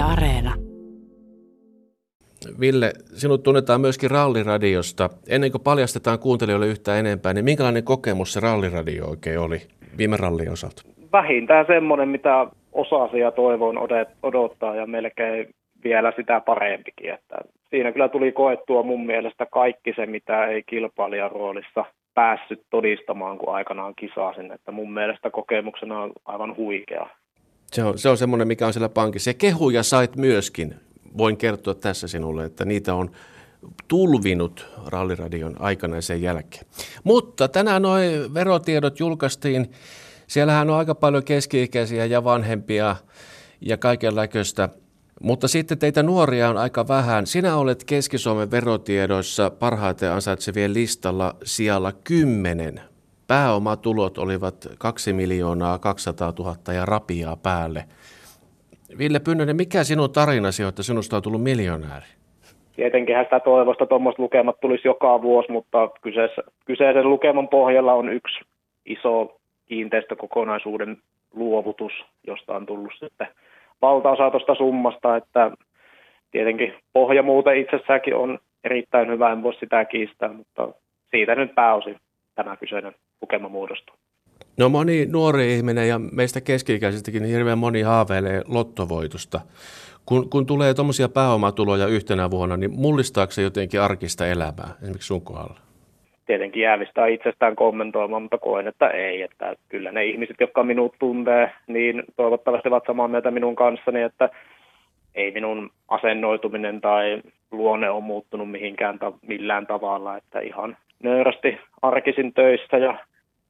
Yle Areena. Ville, sinut tunnetaan myöskin ralliradiosta. Ennen kuin paljastetaan kuuntelijoille yhtään enempää, niin minkälainen kokemus se ralliradio oikein oli viime rallin osalta? Vähintään semmoinen, mitä osasi ja toivoin odottaa ja melkein vielä sitä parempikin. Että siinä kyllä tuli koettua mun mielestä kaikki se, mitä ei kilpailijan roolissa päässyt todistamaan, kun aikanaan kisasin. Että mun mielestä kokemuksena on aivan huikea. Se on, se on semmoinen, mikä on siellä pankissa. Ja kehuja sait myöskin. Voin kertoa tässä sinulle, että niitä on tulvinut ralliradion aikana ja sen jälkeen. Mutta tänään nuo verotiedot julkaistiin. Siellähän on aika paljon keski-ikäisiä ja vanhempia ja kaikenlaista. Mutta sitten teitä nuoria on aika vähän. Sinä olet Keski-Suomen verotiedoissa parhaiten ansaitsevien listalla sijalla 10. Pääomatulot olivat 2 miljoonaa 200 000 ja rapiaa päälle. Ville Pynnönen, mikä sinun tarinasi on, että sinusta on tullut miljonääri? Tietenkin sitä toivosta tuommoista lukemat tulisi joka vuosi, mutta kyseessä, kyseisen lukeman pohjalla on yksi iso kiinteistökokonaisuuden luovutus, josta on tullut sitten valtaosa tuosta summasta, että tietenkin pohja muuten itsessäänkin on erittäin hyvä, en voi sitä kiistää, mutta siitä nyt pääosin tämä kyseinen lukema muodostuu. No moni nuori ihminen ja meistä keski-ikäisistäkin niin hirveän moni haaveilee lottovoitosta. Kun, kun tulee tuommoisia pääomatuloja yhtenä vuonna, niin mullistaako se jotenkin arkista elämää, esimerkiksi sun kohdalla? Tietenkin jäävistä itsestään kommentoimaan, mutta koen, että ei. Että kyllä ne ihmiset, jotka minut tuntee, niin toivottavasti ovat samaa mieltä minun kanssani, että ei minun asennoituminen tai luonne ole muuttunut mihinkään ta- millään tavalla, että ihan nöyrästi arkisin töissä ja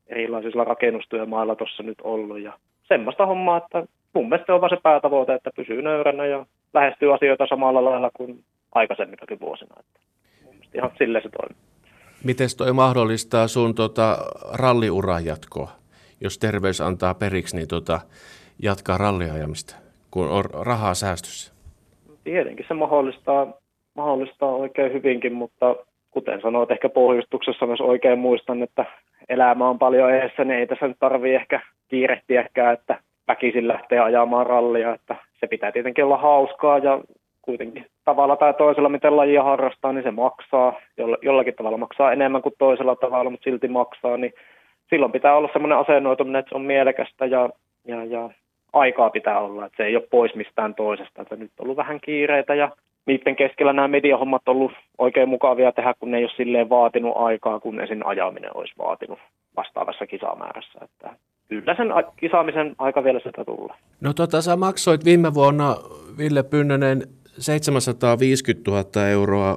erilaisilla rakennustyömailla tuossa nyt ollut ja semmoista hommaa, että mun mielestä on vaan se päätavoite, että pysyy nöyränä ja lähestyy asioita samalla lailla kuin aikaisemminakin vuosina. Että mun mielestä ihan silleen se toimii. Miten toi mahdollistaa sun tota, ralliuran jatkoa? Jos terveys antaa periksi, niin tota, jatkaa ralliajamista, kun on rahaa säästössä? Tietenkin se mahdollistaa, mahdollistaa oikein hyvinkin, mutta kuten sanoit, ehkä pohjustuksessa myös oikein muistan, että elämä on paljon edessä, niin ei tässä nyt tarvitse ehkä kiirehtiäkään, että väkisin lähtee ajamaan rallia, että se pitää tietenkin olla hauskaa ja kuitenkin tavalla tai toisella, miten lajia harrastaa, niin se maksaa. Jollakin tavalla maksaa enemmän kuin toisella tavalla, mutta silti maksaa, niin silloin pitää olla semmoinen asennoituminen, että se on mielekästä ja, ja, ja aikaa pitää olla, että se ei ole pois mistään toisesta. Että nyt on ollut vähän kiireitä ja niiden keskellä nämä mediahommat on ollut oikein mukavia tehdä, kun ne ei ole silleen vaatinut aikaa, kun esim. ajaminen olisi vaatinut vastaavassa kisamäärässä. Että kyllä sen kisaamisen aika vielä sitä tulla. No tota, sä maksoit viime vuonna, Ville Pynnönen, 750 000 euroa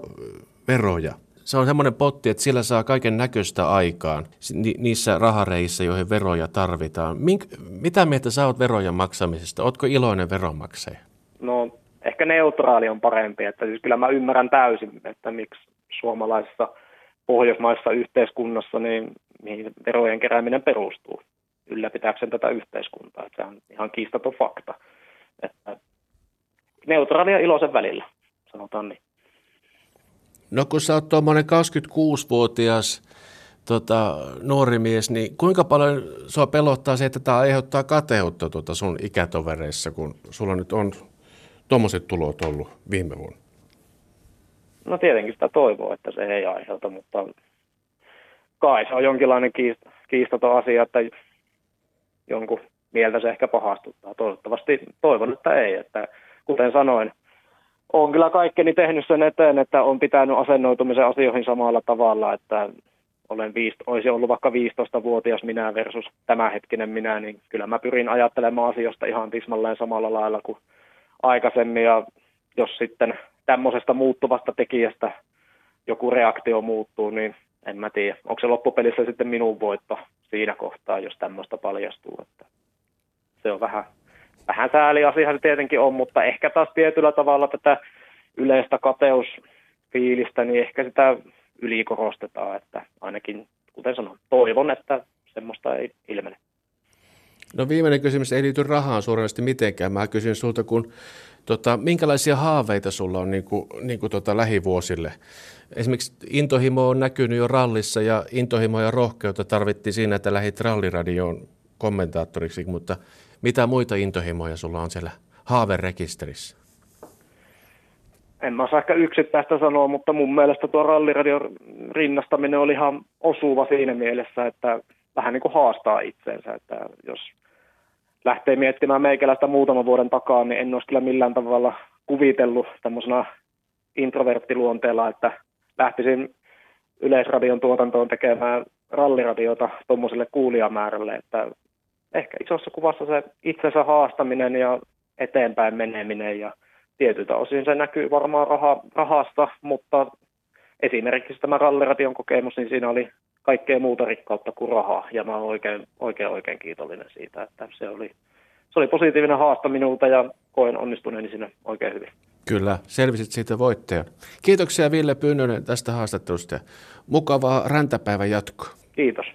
veroja. Se on semmoinen potti, että sillä saa kaiken näköistä aikaan ni- niissä rahareissa, joihin veroja tarvitaan. Mink- mitä mieltä sä oot verojen maksamisesta? Ootko iloinen veronmaksaja? No ehkä neutraali on parempi. Että siis kyllä mä ymmärrän täysin, että miksi suomalaisessa pohjoismaisessa yhteiskunnassa niin mihin verojen kerääminen perustuu ylläpitääkseen tätä yhteiskuntaa. Että se on ihan kiistaton fakta. Että neutraali ja iloisen välillä, sanotaan niin. No kun sä oot tuommoinen 26-vuotias tota, nuori mies, niin kuinka paljon sua pelottaa se, että tämä aiheuttaa kateutta tuota sun ikätovereissa, kun sulla nyt on tuommoiset tulot ollut viime vuonna? No tietenkin sitä toivoo, että se ei aiheuta, mutta kai se on jonkinlainen kiist- kiistaton asia, että jonkun mieltä se ehkä pahastuttaa. Toivottavasti toivon, että ei. Että kuten sanoin, olen kyllä kaikkeni tehnyt sen eteen, että on pitänyt asennoitumisen asioihin samalla tavalla, että olen viist, olisi ollut vaikka 15-vuotias minä versus tämänhetkinen minä, niin kyllä mä pyrin ajattelemaan asioista ihan tismalleen samalla lailla kuin aikaisemmin ja jos sitten tämmöisestä muuttuvasta tekijästä joku reaktio muuttuu, niin en mä tiedä, onko se loppupelissä sitten minun voitto siinä kohtaa, jos tämmöistä paljastuu. Että se on vähän, vähän sääliasia se tietenkin on, mutta ehkä taas tietyllä tavalla tätä yleistä kateusfiilistä, niin ehkä sitä ylikorostetaan, että ainakin, kuten sanoin, toivon, että semmoista ei ilmene. No viimeinen kysymys ei liity rahaan suuresti mitenkään. Mä kysyn sulta, kun, tota, minkälaisia haaveita sulla on niin kuin, niin kuin tota, lähivuosille? Esimerkiksi intohimo on näkynyt jo rallissa ja intohimo ja rohkeutta tarvittiin siinä, että lähit ralliradioon kommentaattoriksi, mutta mitä muita intohimoja sulla on siellä haaverekisterissä? en mä osaa ehkä yksittäistä sanoa, mutta mun mielestä tuo ralliradion rinnastaminen oli ihan osuva siinä mielessä, että vähän niin kuin haastaa itsensä, että jos lähtee miettimään meikäläistä muutaman vuoden takaa, niin en olisi kyllä millään tavalla kuvitellut tämmöisena introverttiluonteella, että lähtisin Yleisradion tuotantoon tekemään ralliradiota tuommoiselle kuulijamäärälle, että ehkä isossa kuvassa se itsensä haastaminen ja eteenpäin meneminen ja tietyltä osin se näkyy varmaan raha, rahasta, mutta esimerkiksi tämä ralliradion kokemus, niin siinä oli kaikkea muuta rikkautta kuin rahaa ja mä olen oikein, oikein, oikein kiitollinen siitä, että se oli, se oli positiivinen haasta minulta ja koen onnistuneeni sinne oikein hyvin. Kyllä, selvisit siitä voittajan. Kiitoksia Ville Pynnönen tästä haastattelusta. Mukavaa räntäpäivän jatkoa. Kiitos.